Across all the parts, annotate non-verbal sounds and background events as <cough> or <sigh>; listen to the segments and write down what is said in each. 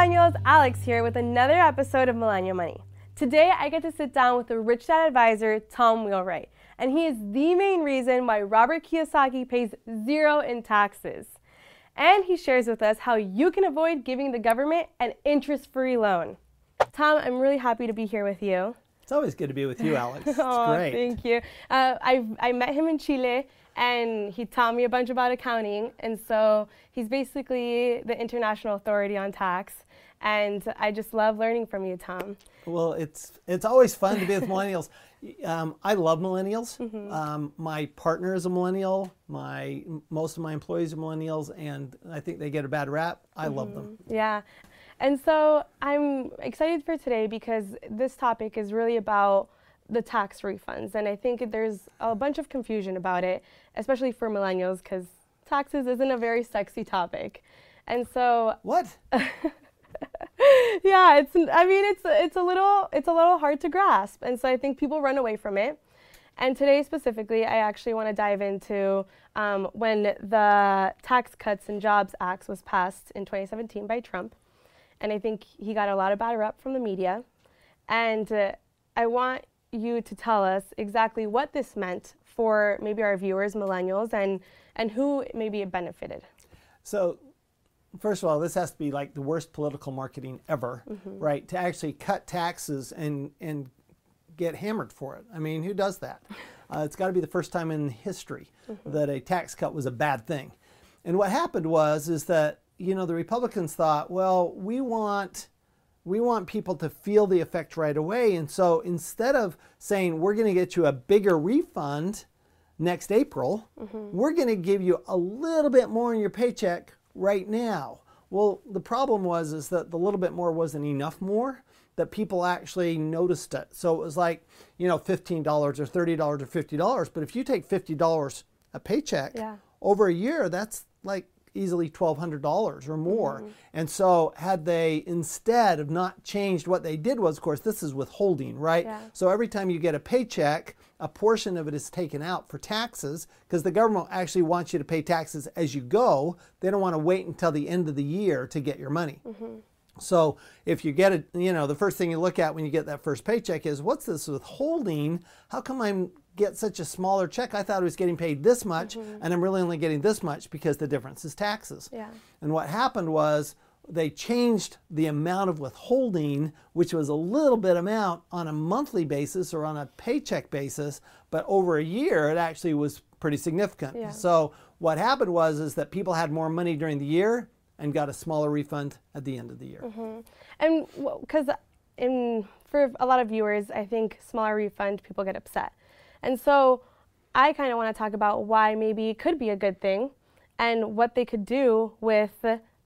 Millennials, Alex here with another episode of Millennial Money. Today I get to sit down with the Rich Dad advisor, Tom Wheelwright, and he is the main reason why Robert Kiyosaki pays zero in taxes. And he shares with us how you can avoid giving the government an interest free loan. Tom, I'm really happy to be here with you. It's always good to be with you, Alex. It's <laughs> oh, great. Thank you. Uh, I I met him in Chile, and he taught me a bunch about accounting. And so he's basically the international authority on tax. And I just love learning from you, Tom. Well, it's it's always fun to be with <laughs> millennials. Um, I love millennials. Mm-hmm. Um, my partner is a millennial. My most of my employees are millennials, and I think they get a bad rap. I love them. Yeah. And so I'm excited for today because this topic is really about the tax refunds. And I think there's a bunch of confusion about it, especially for millennials, because taxes isn't a very sexy topic. And so What? <laughs> <laughs> yeah, it's I mean it's it's a little it's a little hard to grasp. And so I think people run away from it. And today specifically, I actually want to dive into um, when the Tax Cuts and Jobs Act was passed in 2017 by Trump. And I think he got a lot of bad rep from the media. And uh, I want you to tell us exactly what this meant for maybe our viewers, millennials, and, and who maybe it benefited. So, first of all, this has to be like the worst political marketing ever, mm-hmm. right? To actually cut taxes and and get hammered for it. I mean, who does that? <laughs> Uh, it's got to be the first time in history mm-hmm. that a tax cut was a bad thing. And what happened was is that you know the Republicans thought, well, we want we want people to feel the effect right away, and so instead of saying we're going to get you a bigger refund next April, mm-hmm. we're going to give you a little bit more in your paycheck right now. Well, the problem was is that the little bit more wasn't enough more that people actually noticed it. So it was like, you know, $15 or $30 or $50, but if you take $50 a paycheck Yeah. over a year, that's like easily $1200 or more. Mm-hmm. And so had they instead of not changed what they did was of course this is withholding, right? Yeah. So every time you get a paycheck, a portion of it is taken out for taxes because the government actually wants you to pay taxes as you go. They don't want to wait until the end of the year to get your money. Mm-hmm. So if you get it, you know, the first thing you look at when you get that first paycheck is what's this withholding? How come I'm get such a smaller check? I thought I was getting paid this much mm-hmm. and I'm really only getting this much because the difference is taxes. Yeah. And what happened was they changed the amount of withholding, which was a little bit amount on a monthly basis or on a paycheck basis, but over a year it actually was pretty significant. Yeah. So what happened was is that people had more money during the year and got a smaller refund at the end of the year. And because in for a lot of viewers, I think smaller refund people get upset, and so I kind of want to talk about why maybe it could be a good thing, and what they could do with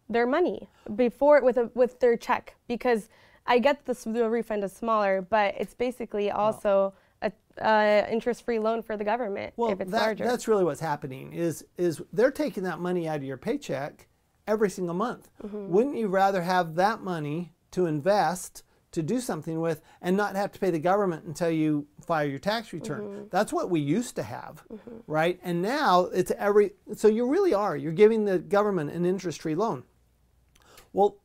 their money before with a, with their check because I get the, the refund is smaller, but it's basically also a uh, interest-free loan for the government Well, if it's that, larger. that's really what's happening is is they're taking that money out of your paycheck every single month. Mm-hmm. Wouldn't you rather have that money to invest to do something with and not have to pay the government until you file your tax return? Mm-hmm. That's what we used to have, right? And now it's every so you really are you're giving the government an interest-free loan. Well,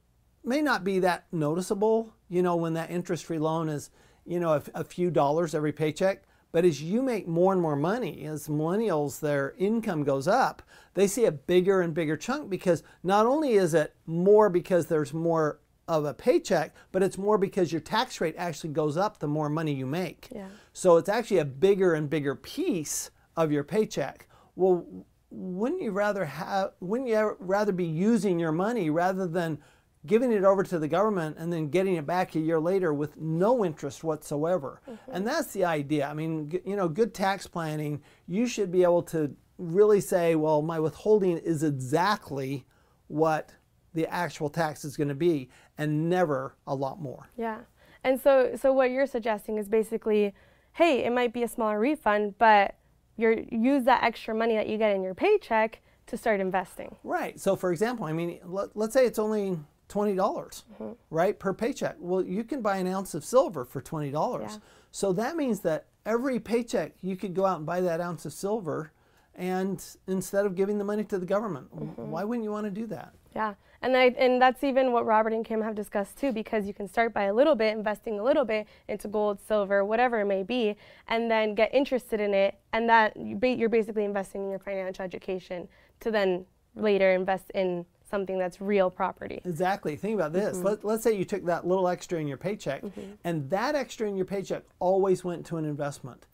may not be that noticeable, you know, when that interest-free loan is, you know, a, a few dollars every paycheck. But as you make more and more money, as millennials, their income goes up, they see a bigger and bigger chunk because not only is it more because there's more of a paycheck, but it's more because your tax rate actually goes up the more money you make. Yeah. So it's actually a bigger and bigger piece of your paycheck. Well, wouldn't you rather have wouldn't you rather be using your money rather than giving it over to the government and then getting it back a year later with no interest whatsoever mm-hmm. and that's the idea i mean you know good tax planning you should be able to really say well my withholding is exactly what the actual tax is going to be and never a lot more Yeah. And so so what you're suggesting is basically, hey, it might be a smaller refund, but you're use that extra money that you get in your paycheck to start investing. Right. So, for example, I mean, let, let's say it's only twenty dollars, mm-hmm. right, per paycheck. Well, you can buy an ounce of silver for twenty dollars. Yeah. So that means that every paycheck you could go out and buy that ounce of silver, and instead of giving the money to the government, mm-hmm. why wouldn't you want to do that? Yeah. And I, and that's even what Robert and Kim have discussed too, because you can start by a little bit, investing a little bit into gold, silver, whatever it may be, and then get interested in it, and that you're basically investing in your financial education to then later invest in something that's real property. Exactly. Think about this. Mm-hmm. Let, let's say you took that little extra in your paycheck, mm-hmm. and that extra in your paycheck always went to an investment.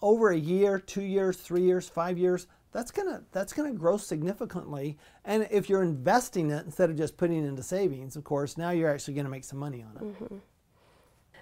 Over a year, two years, three years, five years, that's gonna that's gonna grow significantly. And if you're investing it instead of just putting it into savings, of course, now you're actually gonna make some money on it. Mm-hmm.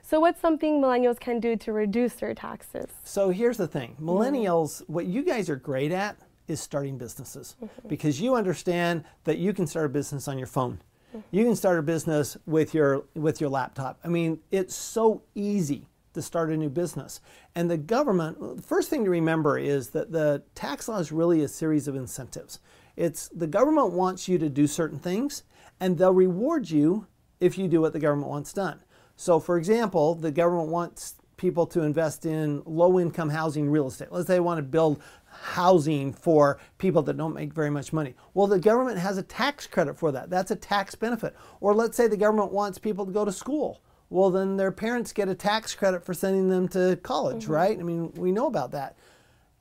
So, what's something millennials can do to reduce their taxes? So, here's the thing millennials, what you guys are great at is starting businesses mm-hmm. because you understand that you can start a business on your phone. Mm-hmm. You can start a business with your with your laptop. I mean, it's so easy to start a new business. And the government, the first thing to remember is that the tax law is really a series of incentives. It's the government wants you to do certain things and they'll reward you if you do what the government wants done. So for example, the government wants people to invest in low income housing real estate. Let's say they want to build housing for people that don't make very much money. Well, the government has a tax credit for that. That's a tax benefit. Or let's say the government wants people to go to school. Well, then their parents get a tax credit for sending them to college, mm-hmm. right? I mean, we know about that.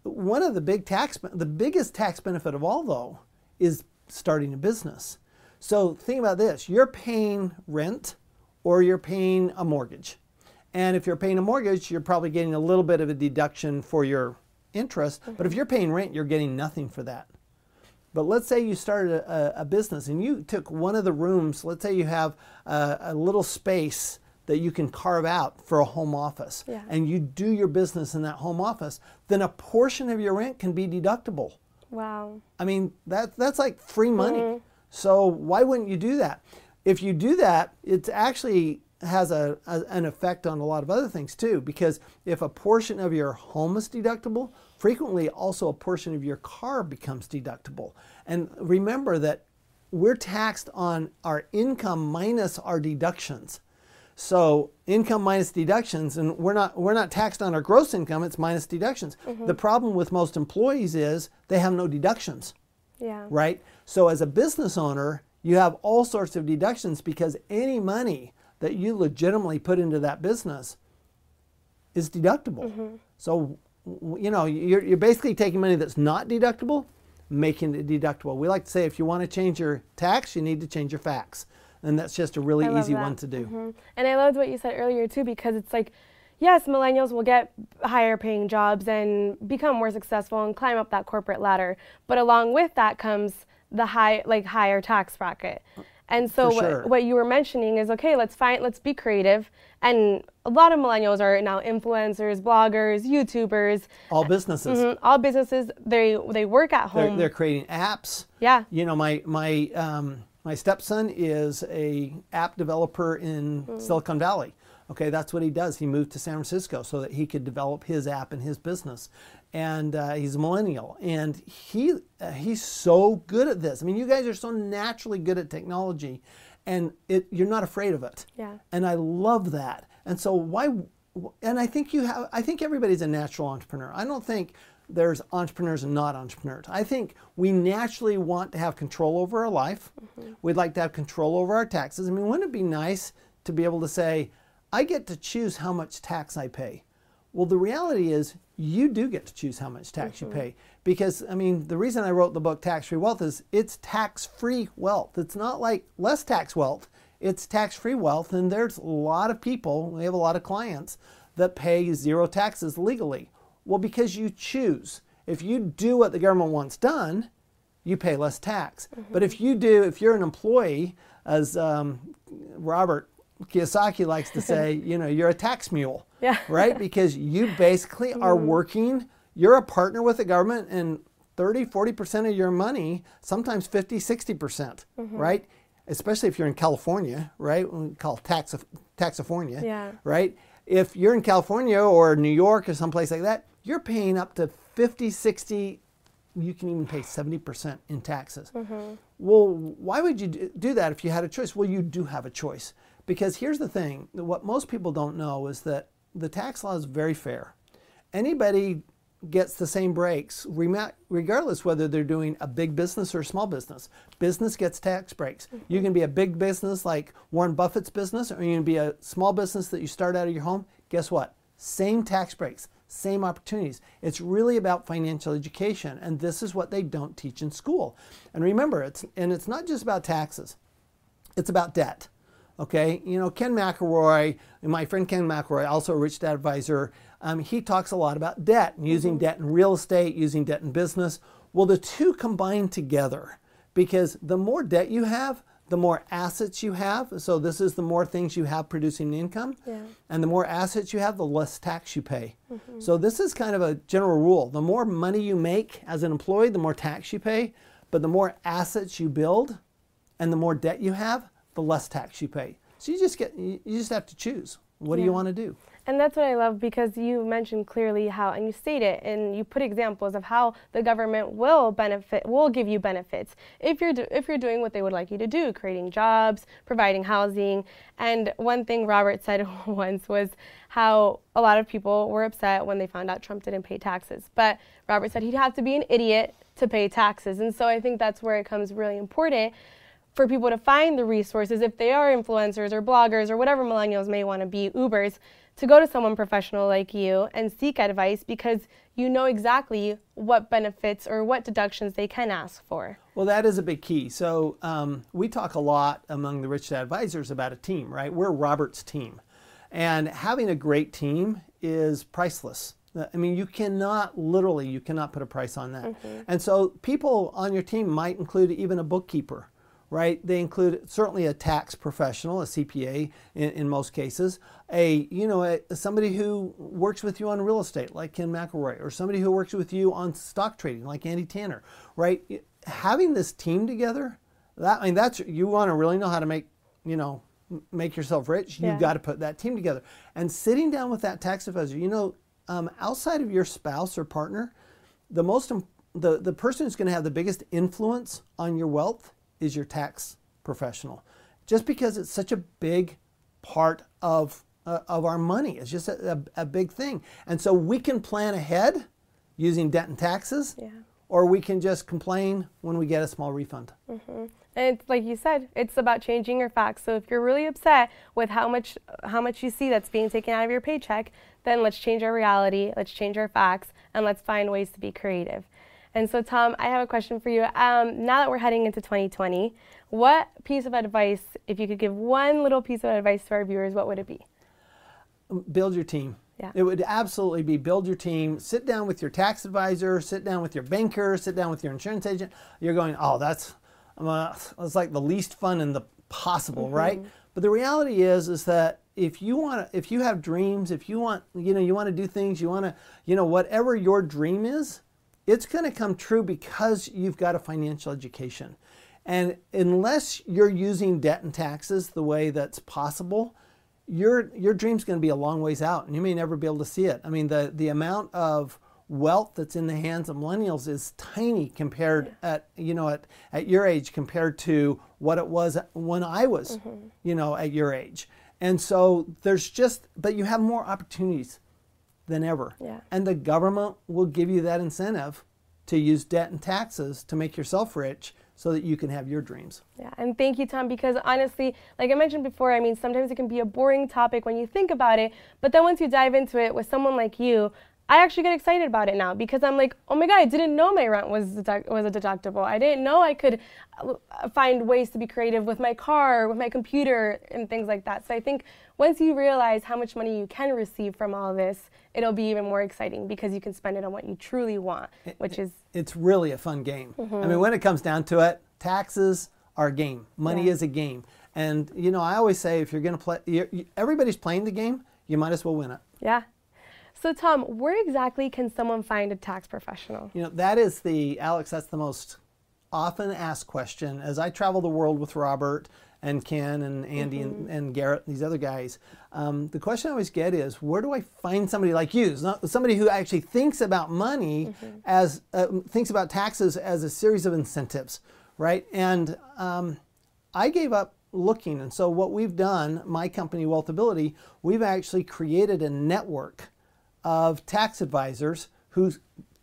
One of the big tax, the biggest tax benefit of all, though, is starting a business. So think about this: you're paying rent, or you're paying a mortgage. And if you're paying a mortgage, you're probably getting a little bit of a deduction for your interest. Mm-hmm. But if you're paying rent, you're getting nothing for that. But let's say you started a, a, business and you took one of the rooms, let's say you have a, a little space that you can carve out for a home office yeah. and you do your business in that home office, then a portion of your rent can be deductible. Wow. I mean, that, that's like free money. Mm-hmm. So why wouldn't you do that? If you do that, it's actually has a, a, an effect on a lot of other things too, because if a portion of your home is deductible, frequently also a portion of your car becomes deductible. And remember that we're taxed on our income minus our deductions. So income minus deductions, and we're not we're not taxed on our gross income; it's minus deductions. Mm-hmm. The problem with most employees is they have no deductions. Yeah. Right. So as a business owner, you have all sorts of deductions because any money that you legitimately put into that business is deductible. Mm-hmm. So, you know, you're, you're basically taking money that's not deductible, making it deductible. We like to say if you want to change your tax, you need to change your facts. And that's just a really easy that. one to do. Mm-hmm. And I loved what you said earlier, too, because it's like, yes, millennials will get higher paying jobs and become more successful and climb up that corporate ladder. But along with that comes the high, like higher tax bracket. And so sure. what, what you were mentioning is okay, let's find let's be creative. And a lot of millennials are now influencers, bloggers, YouTubers. All businesses. Mm-hmm, all businesses. They they work at home. They're, they're creating apps. Yeah. You know, my my um, my stepson is a app developer in mm. Silicon Valley. Okay, that's what he does. He moved to San Francisco so that he could develop his app and his business and uh, he's a millennial, and he uh, he's so good at this. I mean, you guys are so naturally good at technology, and it you're not afraid of it. Yeah. And I love that. And so why? And I think you have. I think everybody's a natural entrepreneur. I don't think there's entrepreneurs and not entrepreneurs. I think we naturally want to have control over our life. Mm-hmm. We'd like to have control over our taxes. I mean, wouldn't it be nice to be able to say, I get to choose how much tax I pay? Well, the reality is you do get to choose how much tax mm-hmm. you pay. Because, I mean, the reason I wrote the book Tax Free Wealth is it's tax free wealth. It's not like less tax wealth, it's tax free wealth. And there's a lot of people, we have a lot of clients that pay zero taxes legally. Well, because you choose. If you do what the government wants done, you pay less tax. Mm-hmm. But if you do, if you're an employee, as um, Robert Kiyosaki likes to say, <laughs> you know, you're a tax mule. Yeah. Right? Because you basically are mm-hmm. working, you're a partner with the government and 30, 40% of your money, sometimes 50, 60%, percent mm hmm right? Especially if you're in California, right? We call tax taxifornia, yeah. right? If you're in California or New York or someplace like that, you're paying up to 50, 60, you can even pay 70% in taxes. Mm-hmm. Well, why would you do that if you had a choice? Well, you do have a choice. Because here's the thing what most people don't know is that the tax law is very fair. Anybody gets the same breaks, regardless whether they're doing a big business or a small business. Business gets tax breaks. Mm-hmm. You can be a big business like Warren Buffett's business, or you can be a small business that you start out of your home. Guess what? Same tax breaks, same opportunities. It's really about financial education, and this is what they don't teach in school. And remember, it's and it's not just about taxes. It's about debt. Okay, you know, Ken McElroy, my friend Ken McElroy, also a rich dad advisor, um, he talks a lot about debt, and using mm-hmm. debt in real estate, using debt in business. Well, the two combine together because the more debt you have, the more assets you have. So this is the more things you have producing income. Yeah. And the more assets you have, the less tax you pay. Mm-hmm. So this is kind of a general rule. The more money you make as an employee, the more tax you pay. But the more assets you build and the more debt you have, the less tax you pay. So you just get you just have to choose. What yeah. do you want to do? And that's what I love because you mentioned clearly how, and you state it, and you put examples of how the government will benefit, will give you benefits if you're do, if you're doing what they would like you to do, creating jobs, providing housing. And one thing Robert said <laughs> once was how a lot of people were upset when they found out Trump didn't pay taxes. But Robert said he'd have to be an idiot to pay taxes, and so I think that's where it comes really important for people to find the resources if they are influencers or bloggers or whatever millennials may want to be, Ubers, to go to someone professional like you and seek advice because you know exactly what benefits or what deductions they can ask for. Well, that is a big key. So um, we talk a lot among the Rich Dad Advisors about a team, right? We're Robert's team. And having a great team is priceless. I mean, you cannot literally, you cannot put a price on that. Mm-hmm. And so people on your team might include even a bookkeeper right? They include certainly a tax professional, a CPA in, in most cases, a you know a, somebody who works with you on real estate like Ken McElroy, or somebody who works with you on stock trading like Andy Tanner, right? Having this team together, that I mean that's you want to really know how to make you know make yourself rich. You've got to put that team together and sitting down with that tax advisor. You know, um, outside of your spouse or partner, the most the the person who's going to have the biggest influence on your wealth is your tax professional. Just because it's such a big part of, uh, of our money, it's just a, a, a, big thing. And so we can plan ahead using debt and taxes, yeah. or we can just complain when we get a small refund. Mm-hmm. And like you said, it's about changing your facts. So if you're really upset with how much how much you see that's being taken out of your paycheck, then let's change our reality, let's change our facts, and let's find ways to be creative. And so, Tom, I have a question for you. Um, now that we're heading into 2020, what piece of advice, if you could give one little piece of advice to our viewers, what would it be? Build your team. Yeah. It would absolutely be build your team. Sit down with your tax advisor, sit down with your banker, sit down with your insurance agent. You're going, oh, that's uh, it's like the least fun in the possible, mm-hmm. right? But the reality is, is that if you want if you have dreams, if you want, you know, you want to do things, you want to, you know, whatever your dream is, it's going to come true because you've got a financial education. And unless you're using debt and taxes the way that's possible, your your dream's going to be a long ways out and you may never be able to see it. I mean the the amount of wealth that's in the hands of millennials is tiny compared at you know at, at your age compared to what it was when I was mm-hmm. you know at your age. And so there's just but you have more opportunities than ever. Yeah. And the government will give you that incentive to use debt and taxes to make yourself rich so that you can have your dreams. Yeah, and thank you, Tom, because honestly, like I mentioned before, I mean, sometimes it can be a boring topic when you think about it, but then once you dive into it with someone like you, I actually get excited about it now because I'm like, oh my god, I didn't know my rent was was a deductible. I didn't know I could uh, find ways to be creative with my car, with my computer, and things like that. So I think once you realize how much money you can receive from all this, it'll be even more exciting because you can spend it on what you truly want, which is it's really a fun game. Mm-hmm. I mean, when it comes down to it, taxes are a game. Money yeah. is a game, and you know, I always say if you're going to play, everybody's playing the game. You might as well win it. Yeah, so, Tom, where exactly can someone find a tax professional? You know, that is the, Alex, that's the most often asked question. As I travel the world with Robert and Ken and Andy mm-hmm. and, and, Garrett, these other guys, um, the question I always get is, where do I find somebody like you? Somebody who actually thinks about money mm-hmm. as, uh, thinks about taxes as a series of incentives, right? And um, I gave up looking. And so what we've done, my company, Wealthability, we've actually created a network of tax advisors who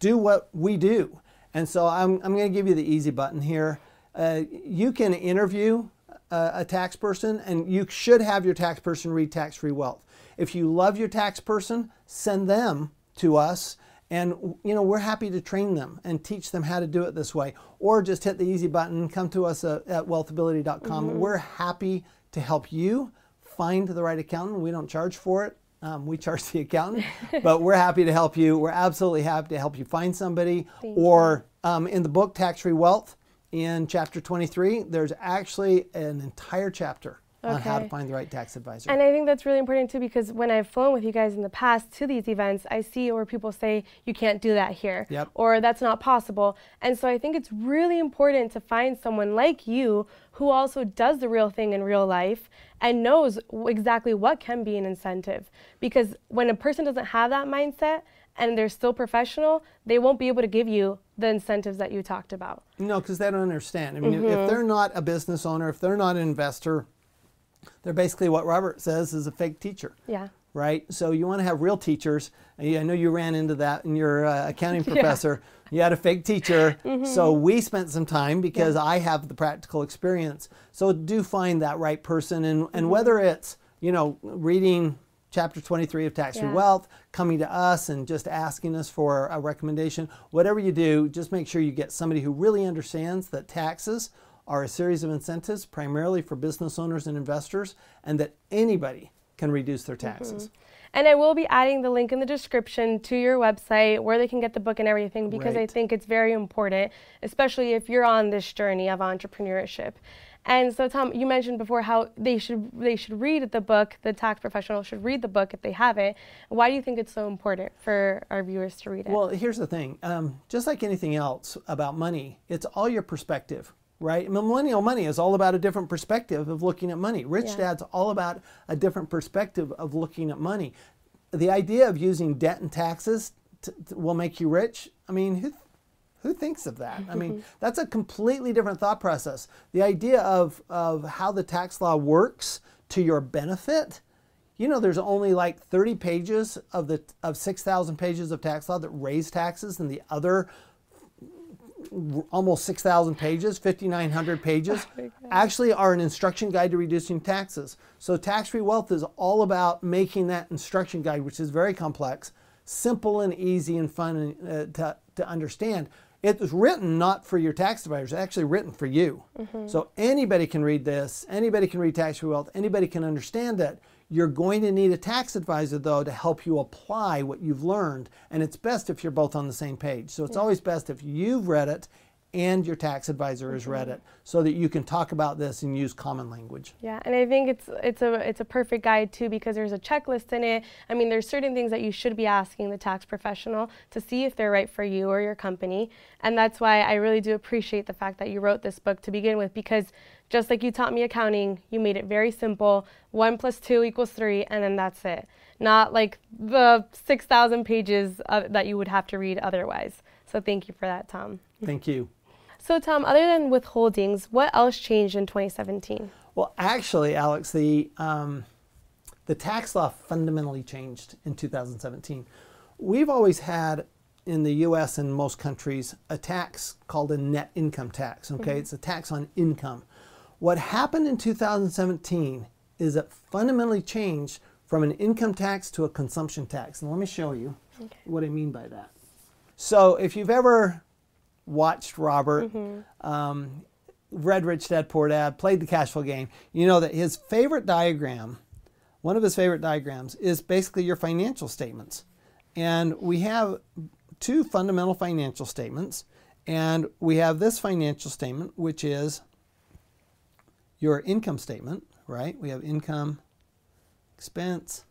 do what we do. And so I'm, I'm going to give you the easy button here. Uh, you can interview a, a tax person, and you should have your tax person read Tax Free Wealth. If you love your tax person, send them to us and you know we're happy to train them and teach them how to do it this way or just hit the easy button come to us at, at wealthability.com mm-hmm. we're happy to help you find the right accountant we don't charge for it um, we charge the accountant but we're happy to help you. We're absolutely happy to help you find somebody. Thank or um, in the book tax free wealth in chapter 23 there's actually an entire chapter okay. on how to find the right tax advisor. And I think that's really important too because when I've flown with you guys in the past to these events, I see where people say you can't do that here yep. or that's not possible. And so I think it's really important to find someone like you who also does the real thing in real life and knows exactly what can be an incentive. Because when a person doesn't have that mindset, and they're still professional, they won't be able to give you the incentives that you talked about. No, because they don't understand. I mean, mm-hmm. if they're not a business owner, if they're not an investor, they're basically what Robert says is a fake teacher. Yeah. Right? So you want to have real teachers. I know you ran into that in your uh, accounting <laughs> professor. yeah. You had a fake teacher. <laughs> Mm-hmm. So we spent some time because yeah. I have the practical experience. So do find that right person. And, and mm-hmm. whether it's, you know, reading chapter 23 of Tax Free yeah. Wealth, coming to us and just asking us for a recommendation, whatever you do, just make sure you get somebody who really understands that taxes are a series of incentives primarily for business owners and investors, and that anybody can reduce their taxes. Mm-hmm. And I will be adding the link in the description to your website where they can get the book and everything because right. I think it's very important, especially if you're on this journey of entrepreneurship. And so, Tom, you mentioned before how they should they should read the book. The tax professional should read the book if they haven't. Why do you think it's so important for our viewers to read it? Well, here's the thing. Um, just like anything else about money, it's all your perspective right? Millennial money is all about a different perspective of looking at money. Rich yeah. Dad's all about a different perspective of looking at money. The idea of using debt and taxes to, to, will make you rich. I mean, who, who thinks of that? I mean, <laughs> that's a completely different thought process. The idea of, of how the tax law works to your benefit. You know, there's only like 30 pages of the of 6,000 pages of tax law that raise taxes, and the other almost 6,000 pages, 5,900 pages, <laughs> oh actually are an instruction guide to reducing taxes. So tax free wealth is all about making that instruction guide, which is very complex, simple and easy and fun uh, to, to understand. It was written not for your tax advisors, actually written for you. Mm-hmm. So anybody can read this, anybody can read tax free wealth, anybody can understand it. You're going to need a tax advisor, though, to help you apply what you've learned. And it's best if you're both on the same page. So it's yeah. always best if you've read it and your tax advisor has read it so that you can talk about this and use common language. Yeah, and I think it's it's a it's a perfect guide too because there's a checklist in it. I mean, there's certain things that you should be asking the tax professional to see if they're right for you or your company. And that's why I really do appreciate the fact that you wrote this book to begin with because just like you taught me accounting, you made it very simple. 1 plus 2 equals 3 and then that's it. Not like the 6,000 pages uh, that you would have to read otherwise. So thank you for that, Tom. Thank you. So, Tom, other than withholdings, what else changed in 2017? Well, actually, Alex, the um, the tax law fundamentally changed in 2017. We've always had in the U.S. and most countries a tax called a net income tax. Okay, mm-hmm. it's a tax on income. What happened in 2017 is it fundamentally changed from an income tax to a consumption tax. And let me show you okay. what I mean by that. So, if you've ever watched Robert, mm-hmm. um, read Rich Dad Poor Dad, played the cash flow game, you know that his favorite diagram, one of his favorite diagrams, is basically your financial statements. And we have two fundamental financial statements. And we have this financial statement, which is your income statement, right? We have income, expense,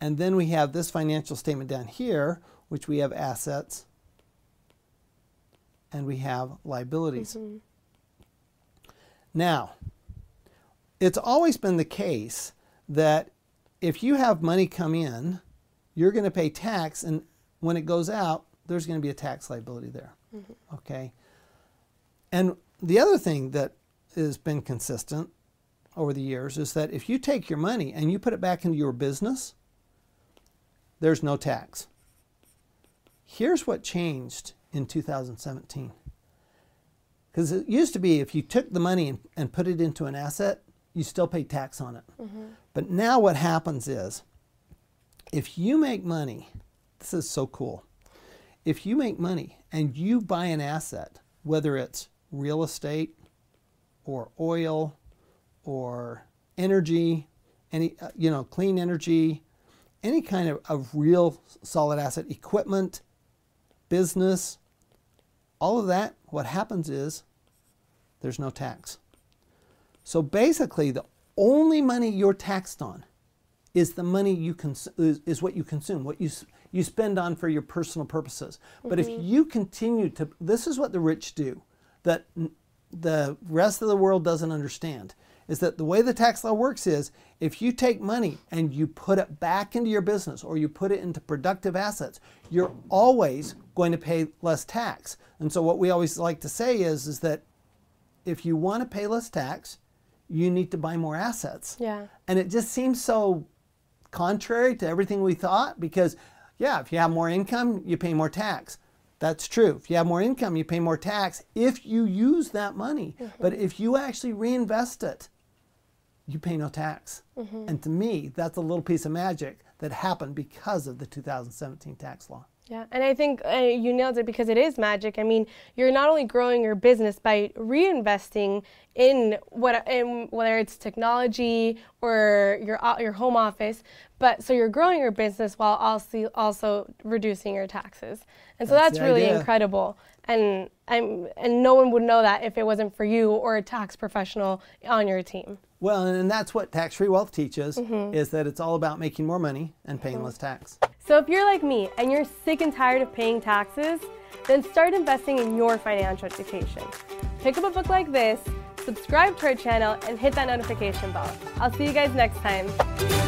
and then we have this financial statement down here, which we have assets, and we have liabilities. Mm-hmm. Now, it's always been the case that if you have money come in, you're going to pay tax, and when it goes out, there's going to be a tax liability there. Mm-hmm. Okay? And the other thing that has been consistent over the years is that if you take your money and you put it back into your business, there's no tax. Here's what changed in 2017. Because it used to be if you took the money and, and, put it into an asset, you still pay tax on it. Mm-hmm. But now what happens is if you make money, this is so cool. If you make money and you buy an asset, whether it's real estate or oil or energy, any uh, you know, clean energy, any kind of, of real solid asset, equipment, business, all of that, what happens is there's no tax. So basically, the only money you're taxed on is the money you cons- is, is what you consume, what you you spend on for your personal purposes. Mm-hmm. But if mm-hmm. you continue to, this is what the rich do, that the rest of the world doesn't understand is that the way the tax law works is if you take money and you put it back into your business or you put it into productive assets, you're always going to pay less tax. And so what we always like to say is is that if you want to pay less tax, you need to buy more assets. Yeah. And it just seems so contrary to everything we thought because yeah, if you have more income, you pay more tax. That's true. If you have more income, you pay more tax if you use that money. Mm-hmm. But if you actually reinvest it, you pay no tax. Mm-hmm. And to me, that's a little piece of magic that happened because of the 2017 tax law. Yeah, and I think uh, you nailed it because it is magic. I mean, you're not only growing your business by reinvesting in what, in whether it's technology or your uh, your home office, but so you're growing your business while also also reducing your taxes, and so that's, that's really idea. incredible. And I'm and no one would know that if it wasn't for you or a tax professional on your team. Well, and that's what tax-free wealth teaches mm-hmm. is that it's all about making more money and paying mm-hmm. less tax. So if you're like me and you're sick and tired of paying taxes, then start investing in your financial education. Pick up a book like this, subscribe to our channel, and hit that notification bell. I'll see you guys next time.